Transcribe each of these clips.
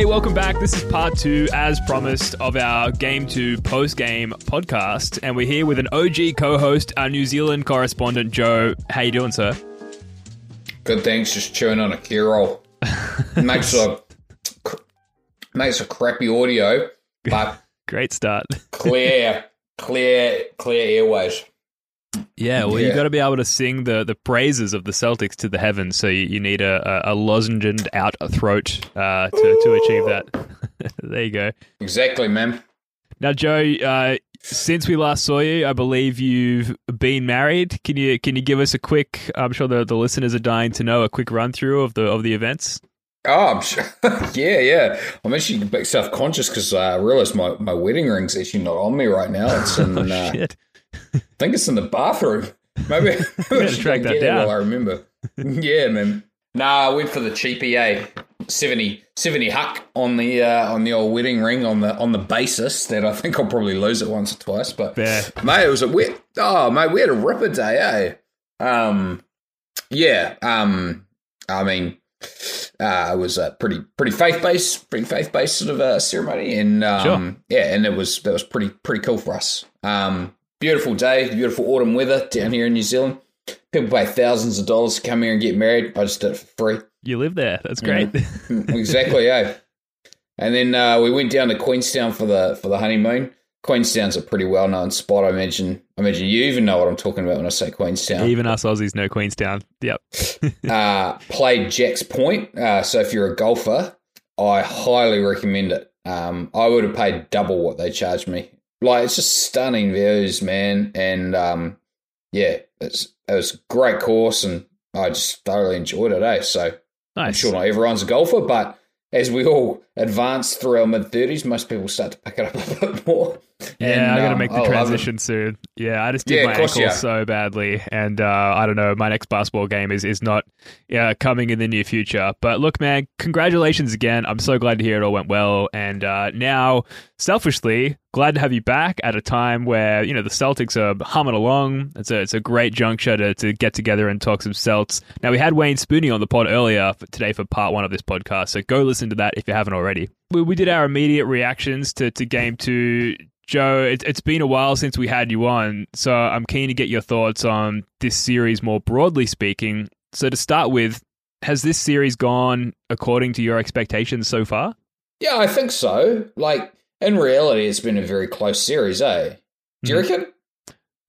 Hey, welcome back. This is part two, as promised, of our Game 2 post game podcast. And we're here with an OG co host, our New Zealand correspondent, Joe. How you doing, sir? Good things, just chewing on a key roll. makes a makes a crappy audio, but Great start. clear, clear, clear airways. Yeah, well, you Yeah. got to be able to sing the, the praises of the Celtics to the heavens. So you, you need a, a, a lozenged out throat uh, to, to achieve that. there you go. Exactly, man. Now, Joe, uh, since we last saw you, I believe you've been married. Can you can you give us a quick? I'm sure the, the listeners are dying to know a quick run through of the of the events. Oh, I'm sure. yeah, yeah. I'm actually a bit self conscious because I realised my, my wedding ring's actually not on me right now. It's in, uh, Shit. I think it's in the bathroom. Maybe, I should track that down. while I remember. yeah, man. Nah, I went for the cheapie, eh? 70, 70 huck on the uh, on the old wedding ring on the on the basis that I think I'll probably lose it once or twice. But Fair. mate, it was a we oh mate, we had a ripper day, eh? Um, yeah. Um, I mean, uh, it was a pretty pretty faith based, pretty faith based sort of uh, ceremony, and um, Sure. yeah, and it was that was pretty pretty cool for us. Um, beautiful day, beautiful autumn weather down here in New Zealand. People pay thousands of dollars to come here and get married. I just did it for free. You live there. That's great. exactly, yeah. And then uh, we went down to Queenstown for the for the honeymoon. Queenstown's a pretty well known spot. I imagine. I imagine you even know what I'm talking about when I say Queenstown. Even us Aussies know Queenstown. Yep. uh, played Jack's Point. Uh, so if you're a golfer, I highly recommend it. Um, I would have paid double what they charged me. Like it's just stunning views, man, and um, yeah, it's it was a great course, and I just thoroughly enjoyed it. Eh? So I'm sure not everyone's a golfer, but as we all advance through our mid thirties, most people start to pick it up a bit more. Yeah, And, I got to um, make the it. transition soon. Yeah, I just did Yeah, my ankle yeah. so badly, and uh, I don't know. My next basketball game is is not yeah, coming in the near future. But look, man, congratulations again. I'm so glad to hear it all went well, and uh, now, selfishly, glad to have you back at a time where you know the Celtics are humming along. It's a it's a great juncture to, to get together and talk some Celts. Now we had Wayne Spooney on the pod earlier for, today for part one of this podcast, so go listen to that if you haven't already. We, we did our immediate reactions to, to game two. Joe, it, it's been a while since we had you on, so I'm keen to get your thoughts on this series more broadly speaking. So, to start with, has this series gone according to your expectations so far? Yeah, I think so. Like in reality, it's been a very close series, eh? Do you Mhm. reckon?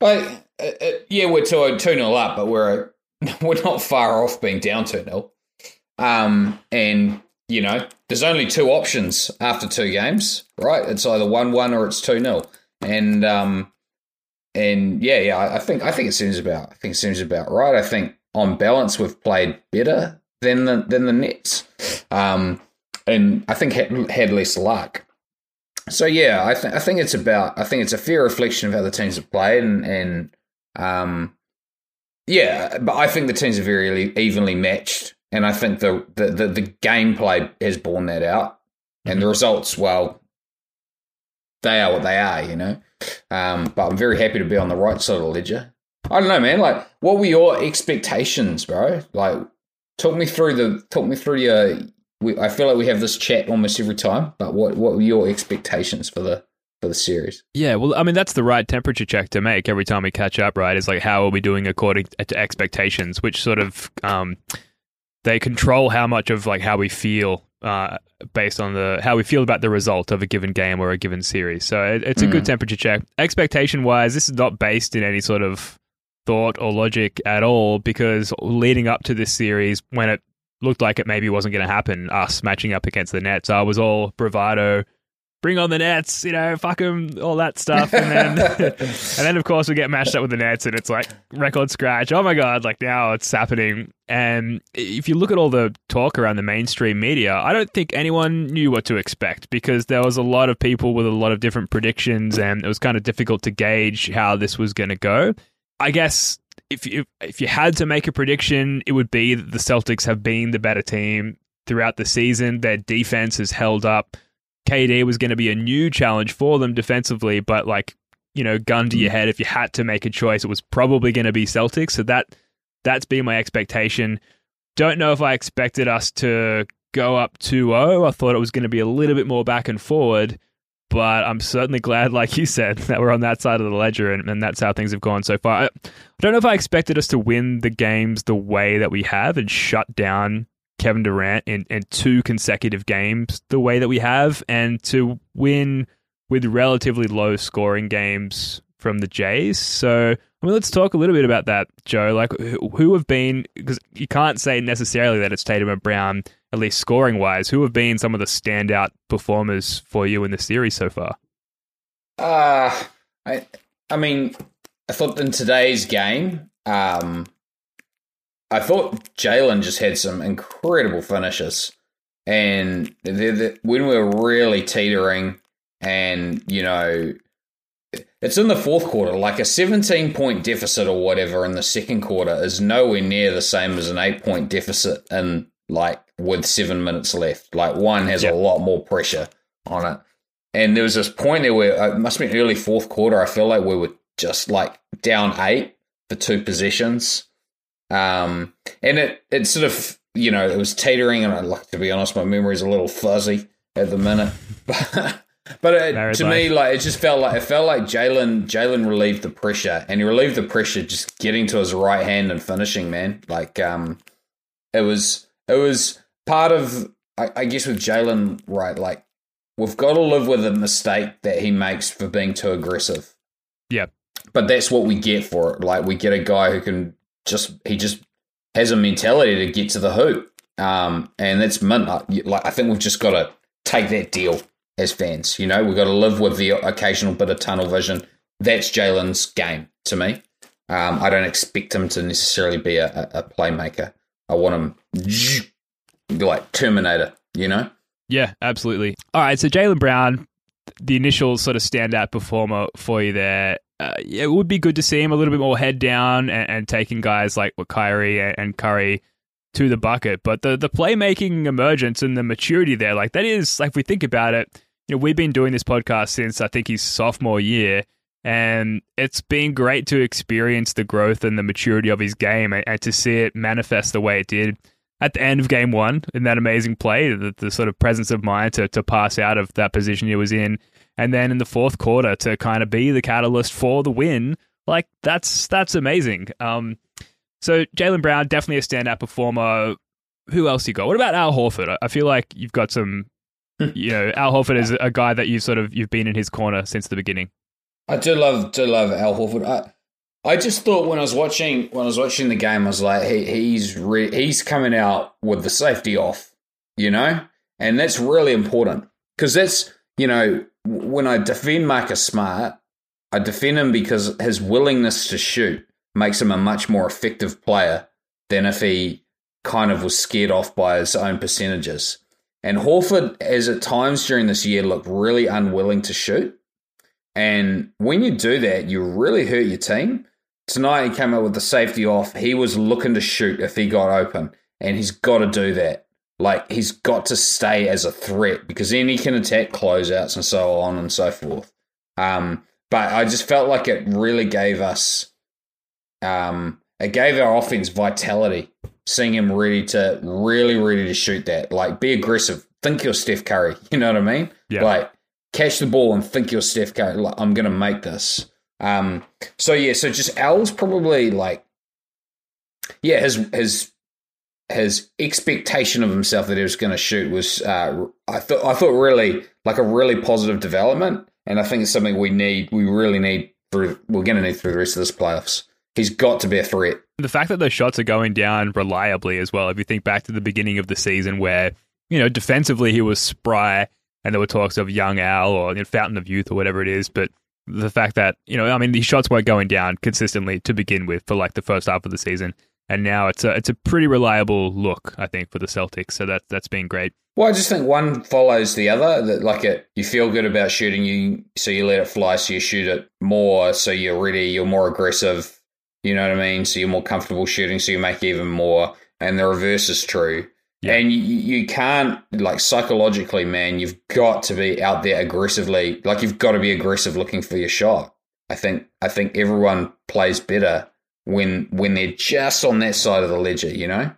Like, uh, uh, yeah, we're two two nil up, but we're we're not far off being down two 0 Um, and you know, there's only two options after two games, right? It's either one one or it's two 0 and um, and yeah, yeah, I think I think it seems about I think it seems about right. I think on balance, we've played better than the than the Nets. Um, and I think had, had less luck. So yeah, I think I think it's about I think it's a fair reflection of how the teams have played and and um yeah, but I think the teams are very evenly matched, and I think the the the, the gameplay has borne that out, and the results well, they are what they are, you know. Um, but I'm very happy to be on the right side of the ledger. I don't know, man. Like, what were your expectations, bro? Like, talk me through the talk me through your. We, I feel like we have this chat almost every time, but what what were your expectations for the for the series? Yeah, well, I mean, that's the right temperature check to make every time we catch up, right? Is like, how are we doing according to expectations, which sort of um, they control how much of like how we feel uh, based on the how we feel about the result of a given game or a given series. So it, it's a good Mm. temperature check. Expectation wise, this is not based in any sort of thought or logic at all because leading up to this series, when it looked like it maybe wasn't going to happen. Us matching up against the Nets, I was all bravado. Bring on the Nets, you know, fuck them, all that stuff, and then, and then of course we get matched up with the Nets, and it's like record scratch. Oh my god! Like now it's happening, and if you look at all the talk around the mainstream media, I don't think anyone knew what to expect because there was a lot of people with a lot of different predictions, and it was kind of difficult to gauge how this was going to go. I guess if you if you had to make a prediction, it would be that the Celtics have been the better team throughout the season. Their defense has held up. KD was going to be a new challenge for them defensively, but like you know, gun to your mm. head, if you had to make a choice, it was probably going to be Celtics. So that that's been my expectation. Don't know if I expected us to go up 2-0. I thought it was going to be a little bit more back and forward but I'm certainly glad, like you said, that we're on that side of the ledger, and, and that's how things have gone so far. I, I don't know if I expected us to win the games the way that we have and shut down Kevin Durant in, in two consecutive games the way that we have, and to win with relatively low scoring games from the Jays. So, I mean, let's talk a little bit about that, Joe. Like, who have been, because you can't say necessarily that it's Tatum and Brown at least scoring wise, who have been some of the standout performers for you in the series so far? Uh, I, I mean, I thought in today's game, um, I thought Jaylen just had some incredible finishes. And they're, they're, when we were really teetering, and, you know, it's in the fourth quarter. Like a 17 point deficit or whatever in the second quarter is nowhere near the same as an eight point deficit in like with seven minutes left. Like one has yep. a lot more pressure on it. And there was this point there where uh, it must have been early fourth quarter. I feel like we were just like down eight for two possessions. Um, and it, it sort of, you know, it was teetering. And I like to be honest, my memory is a little fuzzy at the minute. but it, to me, like it just felt like it felt like Jaylen Jaylen relieved the pressure, and he relieved the pressure just getting to his right hand and finishing. Man, like um, it was it was part of, I, I guess, with Jaylen, right? Like, we've got to live with the mistake that he makes for being too aggressive. Yeah. But that's what we get for it. Like, we get a guy who can just, he just has a mentality to get to the hoop. Um, and that's mint. Like, I think we've just got to take that deal as fans. You know, we've got to live with the occasional bit of tunnel vision. That's Jaylen's game to me. Um, I don't expect him to necessarily be a, a, a playmaker. I want him like Terminator, you know? Yeah, absolutely. All right, so Jaylen Brown, the initial sort of standout performer for you there. Uh, it would be good to see him a little bit more head down and, and taking guys like Kyrie and, Curry to the bucket. But the the playmaking emergence and the maturity there, like that is like if we think about it, you know, we've been doing this podcast since I think his sophomore year. And it's been great to experience the growth and the maturity of his game and, and to see it manifest the way it did at the end of game one in that amazing play, the, the sort of presence of mind to, to pass out of that position he was in. And then in the fourth quarter to kind of be the catalyst for the win. Like that's that's amazing. Um, so Jaylen Brown definitely a standout performer. Who else you got? What about Al Horford? I feel like you've got some. You know, Al Horford is a guy that you've sort of you've been in his corner since the beginning. I do love do love Al Horford. I, I just thought when I was watching when I was watching the game, I was like, he, he's re- he's coming out with the safety off, you know, and that's really important because that's you know when I defend Marcus Smart, I defend him because his willingness to shoot makes him a much more effective player than if he kind of was scared off by his own percentages. And Horford has at times during this year looked really unwilling to shoot. And when you do that, you really hurt your team Tonight he came out with the safety off. He was looking to shoot if he got open, and he's got to do that. Like he's got to stay as a threat because then he can attack closeouts and so on and so forth. Um, but I just felt like it really gave us, um, it gave our offense vitality. Seeing him ready to really ready to shoot that, like be aggressive. Think you're Steph Curry. You know what I mean? Yeah. Like catch the ball and think you're Steph Curry. Like, I'm gonna make this. Um, so yeah, so just Al's probably like, yeah, his his his expectation of himself that he was going to shoot was, uh, I thought I thought really like a really positive development, and I think it's something we need, we really need through, we're going to need through the rest of this playoffs. He's got to be a threat. The fact that those shots are going down reliably as well. If you think back to the beginning of the season, where you know defensively he was spry, and there were talks of young Al or you know, Fountain of Youth or whatever it is, but the fact that you know, I mean, these shots weren't going down consistently to begin with for like the first half of the season, and now it's a it's a pretty reliable look, I think, for the Celtics. So that that's been great. Well, I just think one follows the other. That like it, you feel good about shooting, you so you let it fly, so you shoot it more, so you're ready, you're more aggressive. You know what I mean? So you're more comfortable shooting, so you make even more. And the reverse is true. Yeah. And you, you can't, like, psychologically, man, you've got to be out there aggressively. Like, you've got to be aggressive looking for your shot. I think, I think everyone plays better when, when they're just on that side of the ledger, you know?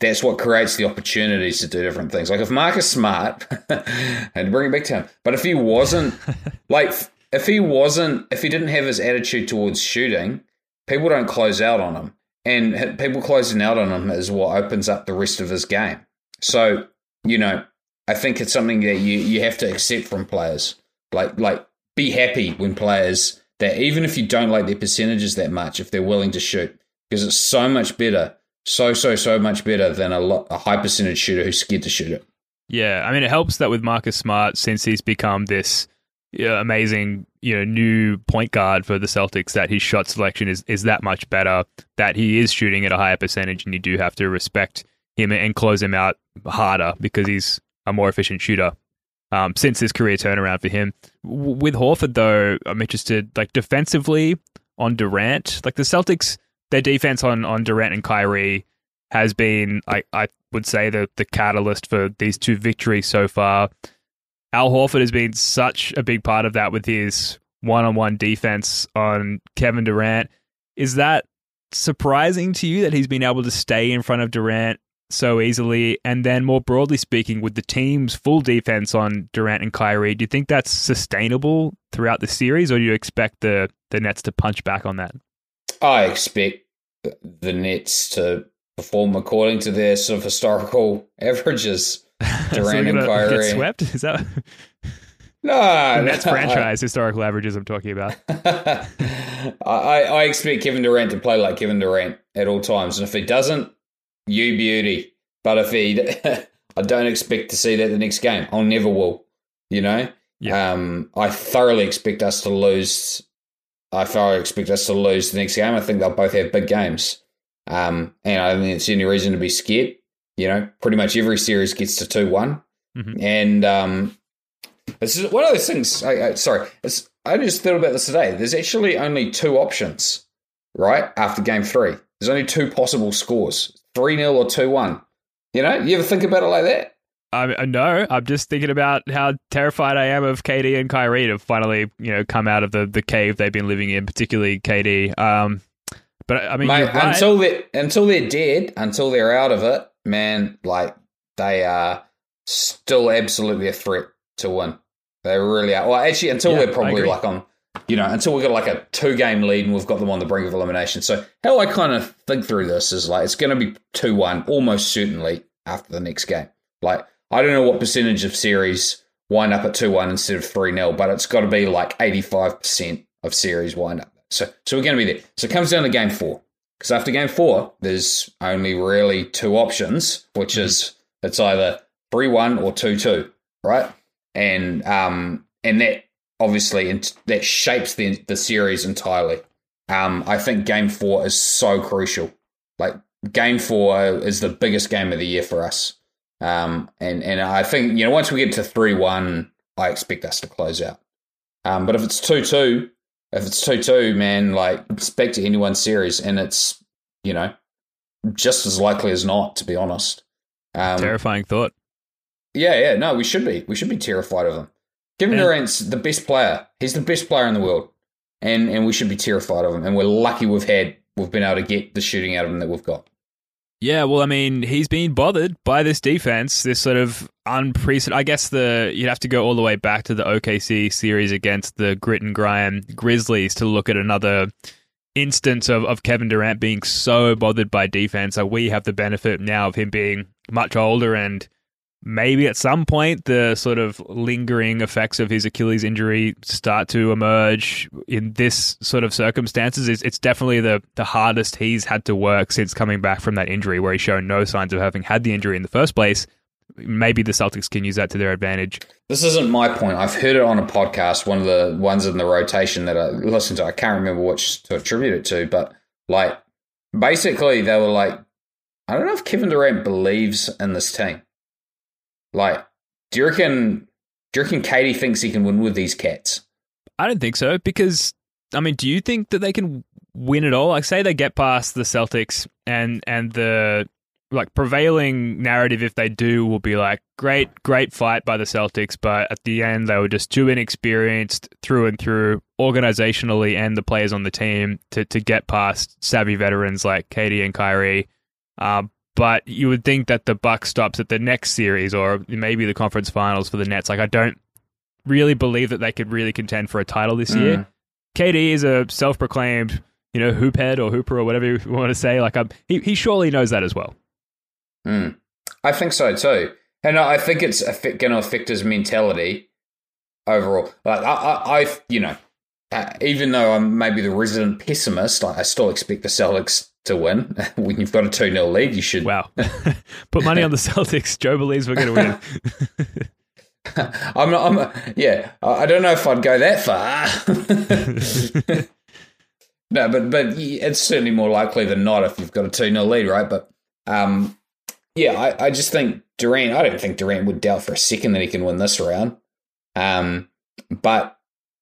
That's what creates the opportunities to do different things. Like, if Marcus Smart, and to bring it back to him, but if he wasn't, like, if he wasn't, if he didn't have his attitude towards shooting, people don't close out on him. And people closing out on him is what opens up the rest of his game. So, you know, I think it's something that you, you have to accept from players. Like like be happy when players that even if you don't like their percentages that much, if they're willing to shoot, because it's so much better, so so so much better than a lot, a high percentage shooter who's scared to shoot it. Yeah, I mean, it helps that with Marcus Smart since he's become this amazing, you know, new point guard for the Celtics that his shot selection is is that much better, that he is shooting at a higher percentage, and you do have to respect him and close him out harder because he's a more efficient shooter. Um, since his career turnaround for him, w- with Horford though, I'm interested like defensively on Durant. Like the Celtics, their defense on on Durant and Kyrie has been, I I would say, the the catalyst for these two victories so far. Al Horford has been such a big part of that with his one on one defense on Kevin Durant. Is that surprising to you that he's been able to stay in front of Durant so easily? And then, more broadly speaking, with the team's full defense on Durant and Kyrie, do you think that's sustainable throughout the series, or do you expect the the Nets to punch back on that? I expect the Nets to perform according to their sort of historical averages. Durant so and Kyrie get swept. Is that? No, the Nets no, franchise historical averages. I'm talking about. I, I expect Kevin Durant to play like Kevin Durant at all times, and if he doesn't, you beauty. But if he, I don't expect to see that the next game. I'll never will. You know. Yeah. Um, I thoroughly expect us to lose. I thoroughly expect us to lose the next game. I think they'll both have big games. Um, and I don't think it's any reason to be scared. You know, pretty much every series gets to two one, mm-hmm. and um, this is one of those things. I, I, sorry, it's, I just thought about this today. There's actually only two options, right? After game three, there's only two possible scores: 3 0 or 2 1. You know, you ever think about it like that? I know. I'm just thinking about how terrified I am of KD and Kyrie to finally, you know, come out of the, the cave they've been living in, particularly KD. Um, but I mean, Mate, right. until they until they're dead, until they're out of it, man, like they are still absolutely a threat to win. They really are. Well, actually, until yeah, we're probably like on you know, until we've got like a two game lead and we've got them on the brink of elimination. So how I kind of think through this is like it's going to be two one almost certainly after the next game. Like I don't know what percentage of series wind up at two one instead of three 0 but it's got to be like eighty five percent of series wind up. So so we're going to be there. So it comes down to game four because after game four, there's only really two options, which mm-hmm. is it's either three one or two two, right? And um and that obviously and that shapes the the series entirely. Um, I think Game Four is so crucial. Like Game Four is the biggest game of the year for us. Um, and and I think you know once we get to three one, I expect us to close out. Um, but if it's two two, if it's two two, man, like expect to anyone's series, and it's you know just as likely as not, to be honest. Um, Terrifying thought. Yeah, yeah, no, we should be. We should be terrified of them. Kevin yeah. Durant's the best player. He's the best player in the world, and and we should be terrified of him. And we're lucky we've had we've been able to get the shooting out of him that we've got. Yeah, well, I mean, he's been bothered by this defense, this sort of unprecedented. I guess the you'd have to go all the way back to the OKC series against the grit and grime Grizzlies to look at another instance of, of Kevin Durant being so bothered by defense. So we have the benefit now of him being much older and maybe at some point the sort of lingering effects of his Achilles injury start to emerge in this sort of circumstances. It's, it's definitely the, the hardest he's had to work since coming back from that injury, where he's shown no signs of having had the injury in the first place. Maybe the Celtics can use that to their advantage. This isn't my point. I've heard it on a podcast, one of the ones in the rotation that I listened to. I can't remember which to attribute it to, but like basically they were like, I don't know if Kevin Durant believes in this team. Like, do you reckon? Do you reckon KD thinks he can win with these cats? I don't think so because I mean, do you think that they can win it all? Like, say they get past the Celtics and and the like prevailing narrative, if they do, will be like great, great fight by the Celtics, but at the end they were just too inexperienced through and through, organizationally and the players on the team to to get past savvy veterans like KD and Kyrie. Um, but you would think that the buck stops at the next series or maybe the conference finals for the Nets. Like I don't really believe that they could really contend for a title this mm. year. KD is a self-proclaimed, you know, hoophead or hooper or whatever you want to say. Like um, he he surely knows that as well. Mm. I think so too, and I think it's going to affect his mentality overall. Like I, I, I you know, uh, even though I'm maybe the resident pessimist, I, I still expect the Celtics to win. when you've got a 2 0 lead, you should. Wow. Put money on the Celtics. Joe believes we're going to win. I'm not, I'm, yeah, I don't know if I'd go that far. no, but but it's certainly more likely than not if you've got a 2 0 lead, right? But um, yeah, I, I just think Durant, I don't think Durant would doubt for a second that he can win this round. Um, but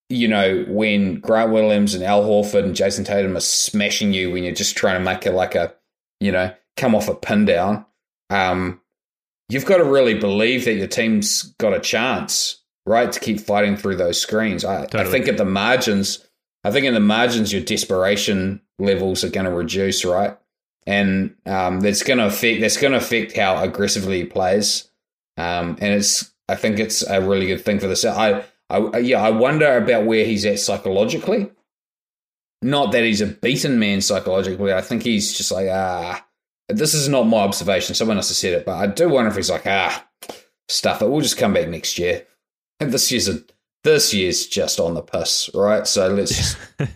you know, when Grant Williams and Al Horford and Jayson Tatum are smashing you when you're just trying to make it like a, you know, come off a pin down, um, you've got to really believe that your team's got a chance, right, to keep fighting through those screens. I, totally. I think at the margins, I think in the margins, your desperation levels are going to reduce, right? And um, that's going to affect that's going to affect how aggressively he plays. Um, and it's I think it's a really good thing for the I I, yeah, I wonder about where he's at psychologically. Not that he's a beaten man psychologically. I think he's just like, ah, this is not my observation. Someone else has said it, but I do wonder if he's like, ah, stuff it. We'll just come back next year. And this year's a, this year's just on the piss, right? So let's just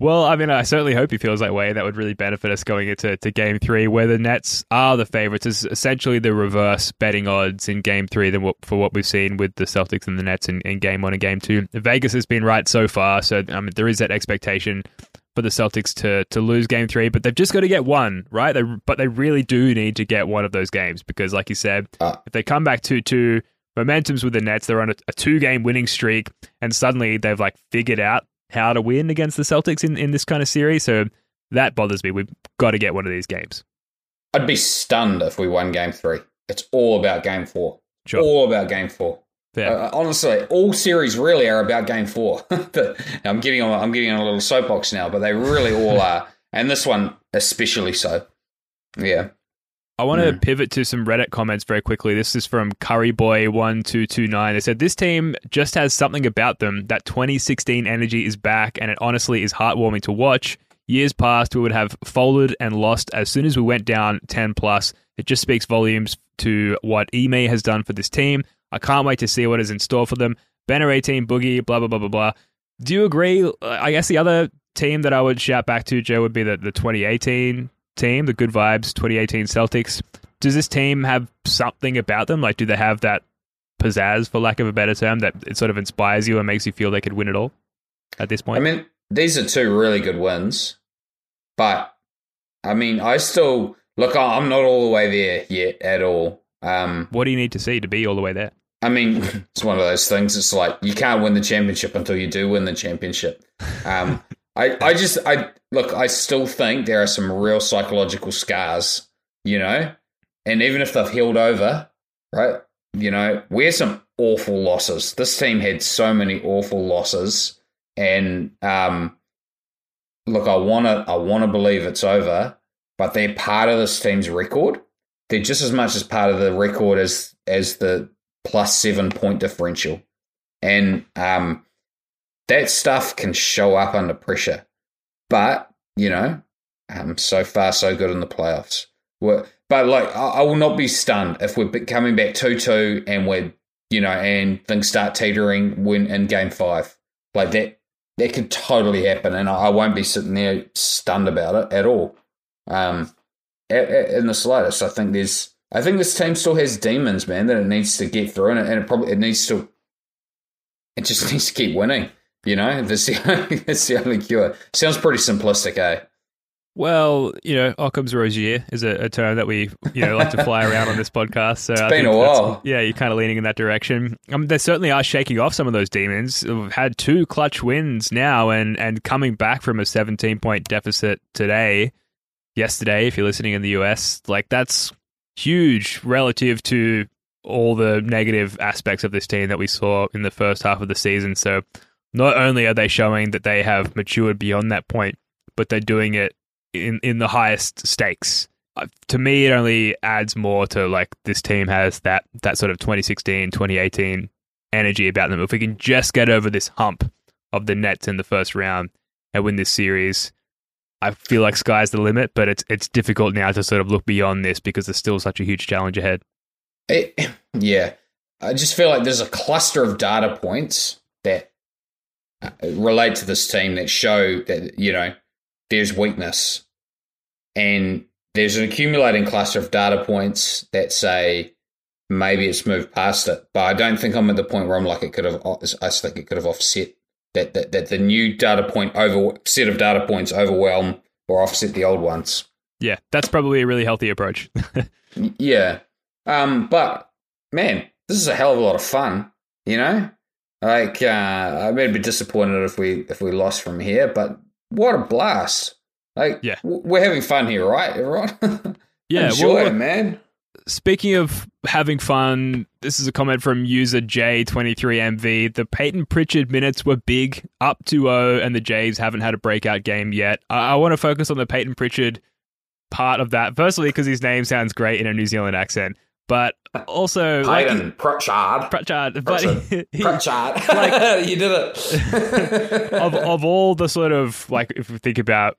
Well, I mean, I certainly hope he feels that way. That would really benefit us going into to game three, where the Nets are the favorites. Is essentially the reverse betting odds in game three than what, for what we've seen with the Celtics and the Nets in, in game one and game two. Vegas has been right so far, so I mean, there is that expectation for the Celtics to to lose game three, but they've just got to get one, right? They, but they really do need to get one of those games because, like you said, uh, if they come back two two, momentum's with the Nets. They're on a, a two game winning streak, and suddenly they've like figured out how to win against the Celtics in, in this kind of series. So that bothers me. We've got to get one of these games. I'd be stunned if we won game three. It's all about game four. Sure. All about game four. Uh, honestly, all series really are about game four. I'm getting on. I'm getting on a little soapbox now, but they really all are, and this one especially so. Yeah. I want to mm. pivot to some Reddit comments very quickly. This is from Curryboy1229. They said, This team just has something about them. That 2016 energy is back, and it honestly is heartwarming to watch. Years past, we would have folded and lost as soon as we went down 10 plus. It just speaks volumes to what Ime has done for this team. I can't wait to see what is in store for them. Banner 18, Boogie, blah, blah, blah, blah, blah. Do you agree? I guess the other team that I would shout back to, Joe, would be the, the 2018 team, the Good Vibes 2018 Celtics. Does this team have something about them? Like, do they have that pizzazz, for lack of a better term, that it sort of inspires you and makes you feel they could win it all at this point? I mean, these are two really good wins, but I mean, I still look. I'm not all the way there yet at all. Um, what do you need to see to be all the way there? I mean, it's one of those things. It's like you can't win the championship until you do win the championship. Um, I, I just, I look, I still think there are some real psychological scars, you know, and even if they've healed over, right, you know, we're some awful losses. This team had so many awful losses, and um, look, I want to, I want to believe it's over, but they're part of this team's record. They're just as much as part of the record as as the plus seven point differential, and um, that stuff can show up under pressure. But, you know, um, so far so good in the playoffs. But but like I, I will not be stunned if we're coming back two two and we're you know and things start teetering when in game five like that. That could totally happen, and I, I won't be sitting there stunned about it at all. Um, at, at, in the slightest, I think there's. I think this team still has demons, man, that it needs to get through, and it, and it probably it needs to. It just needs to keep winning. You know, that's the only, that's the only cure. Sounds pretty simplistic, eh? Well, you know, Occam's razor is a, a, term that we you know like to fly around on this podcast. So it's I been a while. Yeah, you're kind of leaning in that direction. Um, they certainly are shaking off some of those demons. We've had two clutch wins now, and and coming back from a 17 point deficit today, yesterday. If you're listening in the US, like that's huge relative to all the negative aspects of this team that we saw in the first half of the season. So not only are they showing that they have matured beyond that point, but they're doing it in in the highest stakes. Uh, to me, it only adds more to like this team has that that sort of 2016, 2018 energy about them. If we can just get over this hump of the Nets in the first round and win this series, I feel like sky's the limit. But it's it's difficult now to sort of look beyond this because there's still such a huge challenge ahead. It, yeah, I just feel like there's a cluster of data points that relate to this team that show that you know there's weakness, and there's an accumulating cluster of data points that say maybe it's moved past it. But I don't think I'm at the point where I'm like it could have. I think it could have offset that that, that the new data point over set of data points overwhelm or offset the old ones. Yeah, that's probably a really healthy approach. yeah, um, but man, this is a hell of a lot of fun. You know, like uh, I'd be disappointed if we if we lost from here, but what a blast! Like, yeah, we're having fun here, right, everyone? yeah, enjoy well, it, man. Speaking of having fun, this is a comment from user J23MV. The Payton Pritchard minutes were big, up 2 0, and the Jays haven't had a breakout game yet. I, I want to focus on the Payton Pritchard part of that. Firstly, because his name sounds great in a New Zealand accent but uh, also Payton like, Pritchard. Pritchard, but he, Pritchard, like you did it. of of all the sort of like, if we think about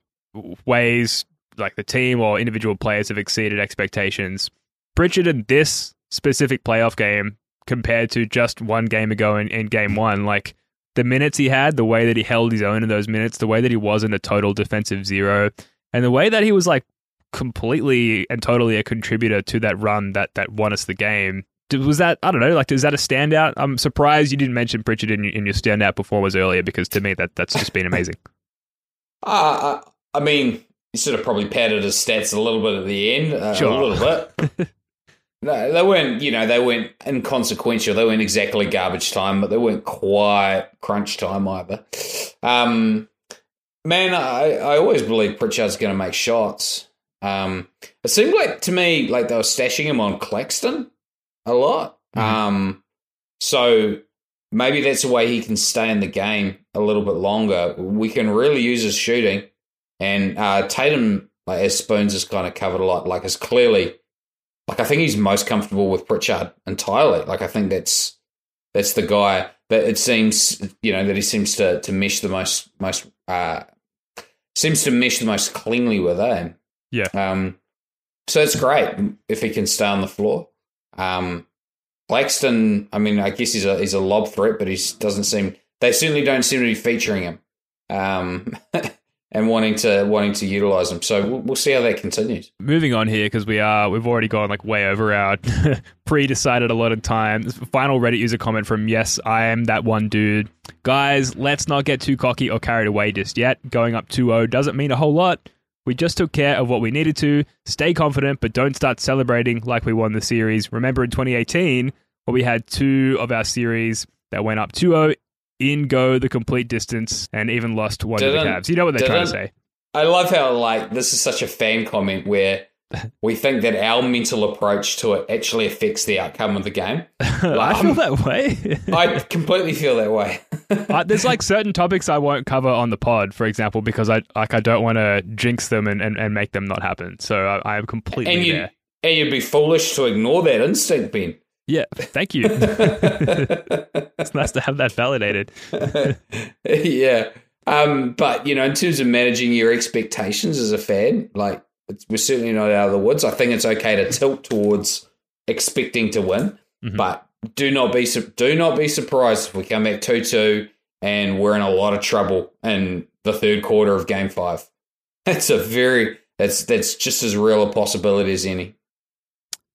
ways like the team or individual players have exceeded expectations, Pritchard in this specific playoff game compared to just one game ago in, in game one, like the minutes he had, the way that he held his own in those minutes, the way that he wasn't a total defensive zero, and the way that he was like completely and totally a contributor to that run that that won us the game. Was that I don't know? Like, is that a standout? I'm surprised you didn't mention Pritchard in, in your standout performers earlier because to me that that's just been amazing. Uh, I mean, you sort of probably padded his stats a little bit at the end, uh, sure. a little bit. no, they weren't. You know, they weren't inconsequential. They weren't exactly garbage time, but they weren't quite crunch time either. Um, man, I, I always believe Pritchard's going to make shots. Um, it seemed like to me like they were stashing him on Claxton a lot. Mm-hmm. Um, so maybe that's a way he can stay in the game a little bit longer. We can really use his shooting, and uh, Tatum, like as Spoons has kind of covered a lot, like is clearly like I think he's most comfortable with Pritchard entirely. Like I think that's that's the guy that it seems you know that he seems to to mesh the most most uh seems to mesh the most cleanly with him. Yeah. Um, so it's great if he can stay on the floor. Um, I mean, I guess he's a he's a lob threat, but he doesn't seem. They certainly don't seem to be featuring him, um, and wanting to wanting to utilize him. So we'll, we'll see how that continues. Moving on here because we are we've already gone like way over our pre-decided a lot of time. Final Reddit user comment from yes, I am that one dude. Guys, let's not get too cocky or carried away just yet. Going up 2-0 doesn't mean a whole lot. We just took care of what we needed to. Stay confident, but don't start celebrating like we won the series. Remember in 2018, where we had two of our series that went up 2 0 in go the complete distance and even lost one didn't, of the Cavs. You know what they're trying to say. I love how, like, this is such a fan comment where we think that our mental approach to it actually affects the outcome of the game. Like, I feel that way. I completely feel that way. uh, there's like certain topics I won't cover on the pod, for example, because I like I don't want to jinx them and, and, and make them not happen. So I, I am completely and there. And you'd be foolish to ignore that instinct, Ben. Yeah, thank you. it's nice to have that validated. yeah. Um, but you know, in terms of managing your expectations as a fan, like we're certainly not out of the woods. I think it's okay to tilt towards expecting to win, Mhm. but do not be do not be surprised if we come back two two and we're in a lot of trouble in the third quarter of Game Five. That's a very that's that's just as real a possibility as any.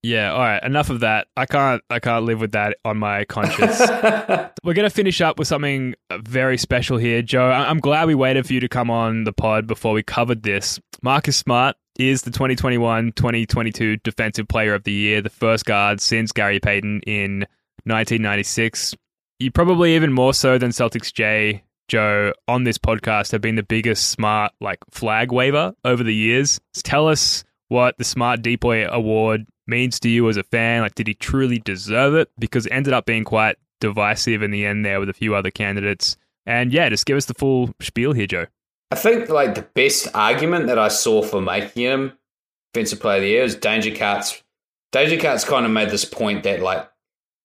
Yeah, all right. Enough of that. I can't. I can't live with that on my conscience. We're going to finish up with something very special here, Joe. I- I'm glad we waited for you to come on the pod before we covered this. Marcus Smart is the 2021 2022 Defensive Player of the Year, the first guard since Gary Payton in 1996. You probably even more so than Celtics J, Joe, on this podcast have been the biggest Smart like flag waver over the years. Tell us what the Smart DPOY Award means to you as a fan. Like, did he truly deserve it? Because it ended up being quite divisive in the end there with a few other candidates. And yeah, just give us the full spiel here, Joe. I think like the best argument that I saw for making him defensive player of the year is Danger Cats. Danger Cats kind of made this point that like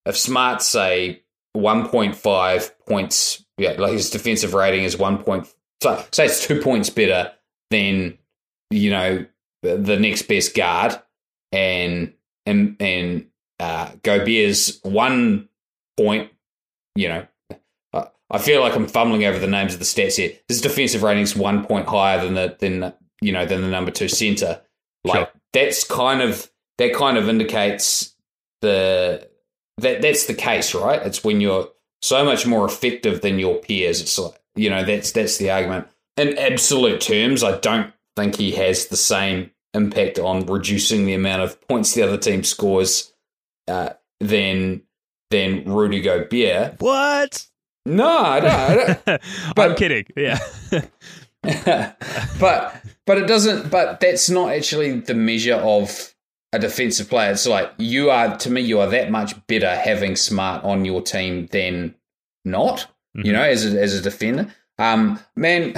if Smart say one point five points, yeah, like his defensive rating is one point, so say it's two points better than you know the next best guard, and and and uh, one point, you know, I- I feel like I'm fumbling over the names of the stats here. His defensive rating's one point higher than the than you know than the number two center. Like Sure. that's kind of that kind of indicates the that that's the case, right? It's when you're so much more effective than your peers. It's like you know that's that's the argument. In absolute terms, I don't think he has the same impact on reducing the amount of points the other team scores uh, than than Rudy Gobert. What? No, I don't. I don't. I'm kidding. Yeah. but but it doesn't. But that's not actually the measure of a defensive player. It's like you are to me. You are that much better having Smart on your team than not. You know, as a, as a defender. Um, man,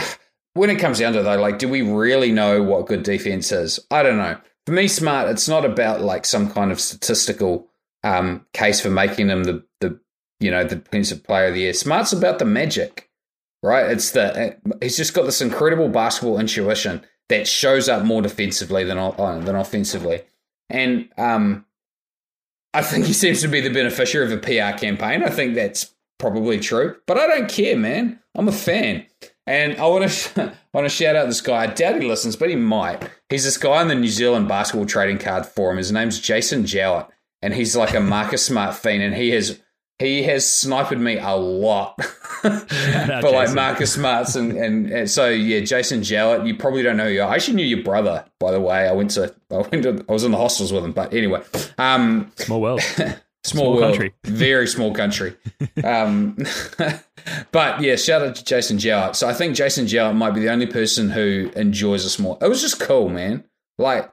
when it comes down to it, though, like, do we really know what good defense is? I don't know. For me, Smart, it's not about like some kind of statistical um case for making him the the you know the defensive player of the year. Smart's about the magic right? It's the he's just got this incredible basketball intuition that shows up more defensively than than offensively, and um, I think he seems to be the beneficiary of a PR campaign. I think that's probably true, but I don't care, man. I'm a fan. And I want to I want to shout out this guy. I doubt he listens, but he might. He's this guy on the New Zealand basketball trading card forum. His name's Jason Jowett, and he's like a Marcus Smart fiend, and he has he has sniped me a lot for like Marcus Smarts and, and and so yeah, Jason Jowett. You probably don't know who you are. I actually knew your brother, by the way. I went to I went to I was in the hostels with him, but anyway, um, Small world. small, Small world, country. very small country. um, but yeah, shout out to Jason Jowett. So I think Jason Jowett might be the only person who enjoys us more. It was just cool, man. Like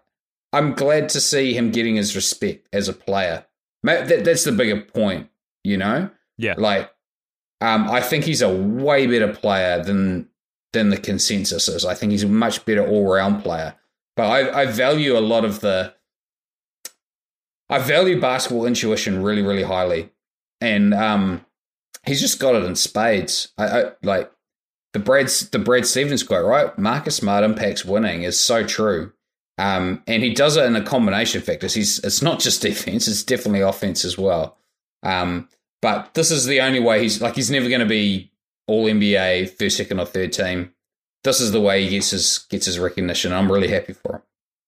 I'm glad to see him getting his respect as a player. That, that's the bigger point, you know. Yeah. Like, um, I think he's a way better player than than the consensus is. I think he's a much better all round player. But I, I value a lot of the. I value basketball intuition really, really highly, and um, he's just got it in spades. I, I like the Brad the Brad Stevens quote, right? Marcus Smart impacts winning is so true. Um, and he does it in a combination of factors. He's it's not just defense; it's definitely offense as well. Um, but this is the only way he's like he's never going to be all NBA, first, second, or third team. This is the way he gets his gets his recognition. I'm really happy for him.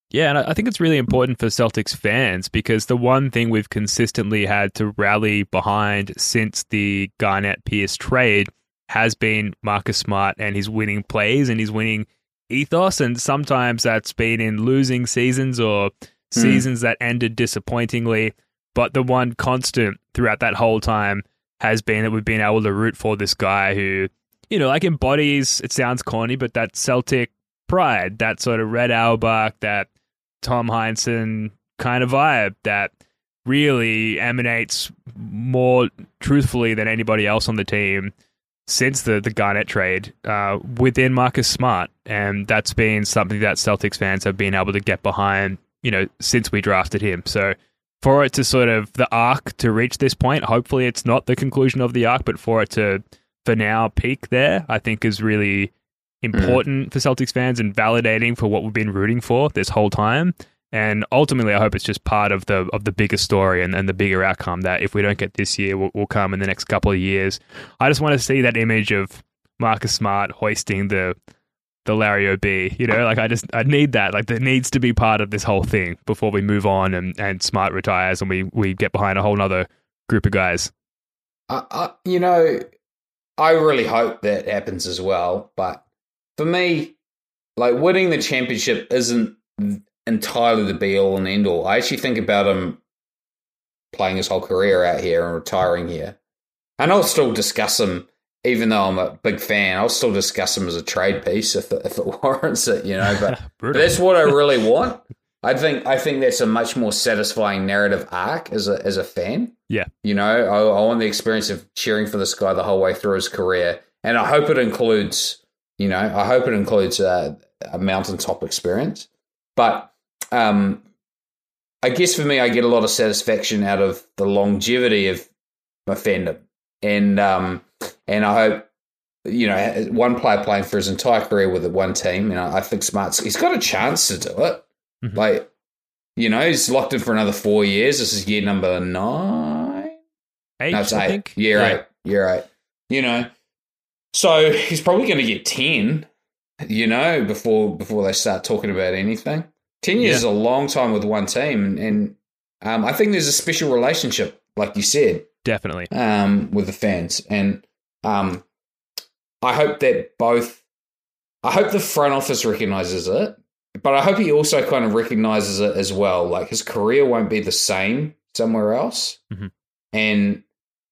Yeah, and I think it's really important for Celtics fans because the one thing we've consistently had to rally behind since the Garnett Pierce trade has been Marcus Smart and his winning plays and his winning ethos. And sometimes that's been in losing seasons or hmm. seasons that ended disappointingly. But the one constant throughout that whole time has been that we've been able to root for this guy who, you know, like embodies, it sounds corny, but that Celtic pride, that sort of Red Auerbach, that Tom Heinsohn kind of vibe that really emanates more truthfully than anybody else on the team since the, the Garnett trade uh, within Marcus Smart. And that's been something that Celtics fans have been able to get behind, you know, since we drafted him. So for it to sort of the arc to reach this point, hopefully it's not the conclusion of the arc, but for it to for now peak there, I think is really Mm. important for Celtics fans and validating for what we've been rooting for this whole time. And ultimately, I hope it's just part of the of the bigger story and, and the bigger outcome that if we don't get this year, will, will come in the next couple of years. I just want to see that image of Marcus Smart hoisting the the Larry OB. You know, like I just I need that. Like that needs to be part of this whole thing before we move on and, and Smart retires and we we get behind a whole other group of guys. I, I, you know, I really hope that happens as well. But for me, like winning the championship isn't entirely the be all and end all. I actually think about him playing his whole career out here and retiring here. And I'll still discuss him, even though I'm a big fan, I'll still discuss him as a trade piece if it, if it warrants it, you know. But, but that's what I really want. I think I think that's a much more satisfying narrative arc as a as a fan. Yeah, you know, I, I want the experience of cheering for this guy the whole way through his career, and I hope it includes, you know, I hope it includes a, a mountaintop experience. But um, I guess for me, I get a lot of satisfaction out of the longevity of my fandom, and um, and I hope you know one player playing for his entire career with one team. You know, I think Smart's he's got a chance to do it. Mm-hmm. Like, you know, he's locked in for another four years. This is year number nine. Eight, no, it's I eight. Think. Year yeah. eight. Year eight. You know, so he's probably going to get ten. You know, before before they start talking about anything. Ten years yeah. is a long time with one team, and, and um, I think there's a special relationship, like you said, definitely, um, with the fans, and um, I hope that both. I hope the front office recognizes it, but I hope he also kind of recognizes it as well. Like his career won't be the same somewhere else, mm-hmm. and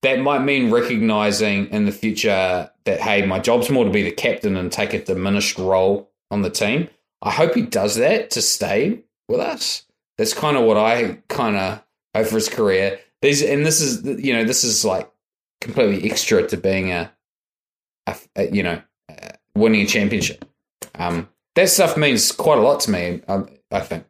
that might mean recognizing in the future that hey, my job's more to be the captain and take a diminished role on the team. I hope he does that to stay with us. That's kind of what I kind of hope for his career. These and this is you know this is like completely extra to being a, a, a you know winning a championship. Um, that stuff means quite a lot to me. I, I think.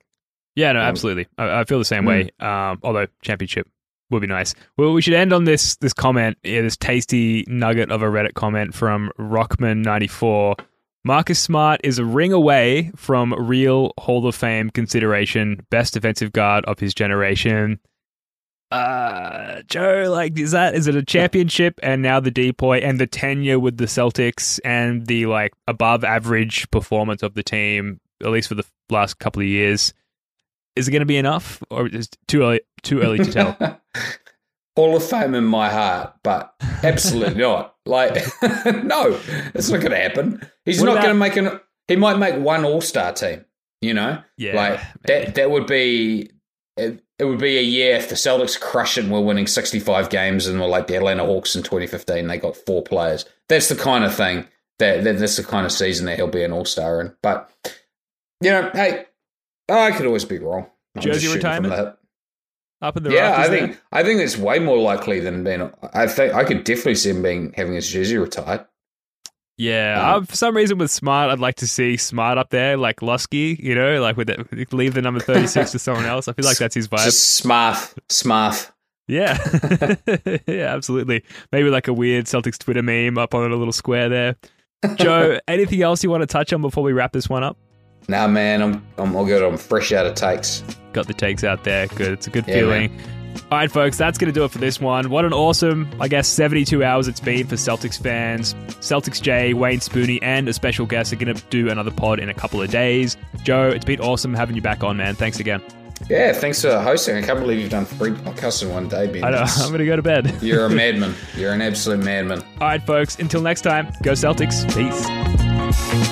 Yeah, no, um, absolutely. I, I, feel the same mm. way. Um, although championship would be nice. Well, we should end on this this comment. Yeah, this tasty nugget of a Reddit comment from Rockman ninety four. Marcus Smart is a ring away from real Hall of Fame consideration, best defensive guard of his generation. Uh, Joe, like, is that is it a championship and now the DPOY and the tenure with the Celtics and the like above average performance of the team, at least for the last couple of years? Is it going to be enough, or is it too early? Too early to tell. Hall of Fame in my heart, but absolutely not. Like, no, it's not going to happen. He's what not going to make an. He might make one All Star team. You know, yeah, like that. That would be. It, it, would be a year if the Celtics crush it and we're winning 65 games and we're like the Atlanta Hawks in 2015. They got four players. That's the kind of thing that, that that's the kind of season that he'll be an All Star in. But you know, hey, I could always be wrong. I'm Jersey retirement up in the yeah. I think there? I think it's way more likely than being. I think I could definitely see him being having his jersey retired. Yeah, um, for some reason with Smart, I'd like to see Smart up there, like Loscy, you know, like with it, leave the number thirty six to someone else. I feel like that's his vibe. Just Smart, Smart. Yeah, yeah, absolutely. Maybe like a weird Celtics Twitter meme up on a little square there. Joe, anything else you want to touch on before we wrap this one up? Nah, man, I'm I'm all good. I'm fresh out of takes. Got the takes out there. Good. It's a good yeah, feeling. Man. All right, folks, that's going to do it for this one. What an awesome, I guess, 72 hours it's been for Celtics fans. Celtics Jay, Wayne Spooney, and a special guest are going to do another pod in a couple of days. Joe, it's been awesome having you back on, man. Thanks again. Yeah, thanks for hosting. I can't believe you've done three podcasts in one day, Ben. I know. I'm going to go to bed. You're a madman. You're an absolute madman. All right, folks. Until next time, go Celtics. Peace.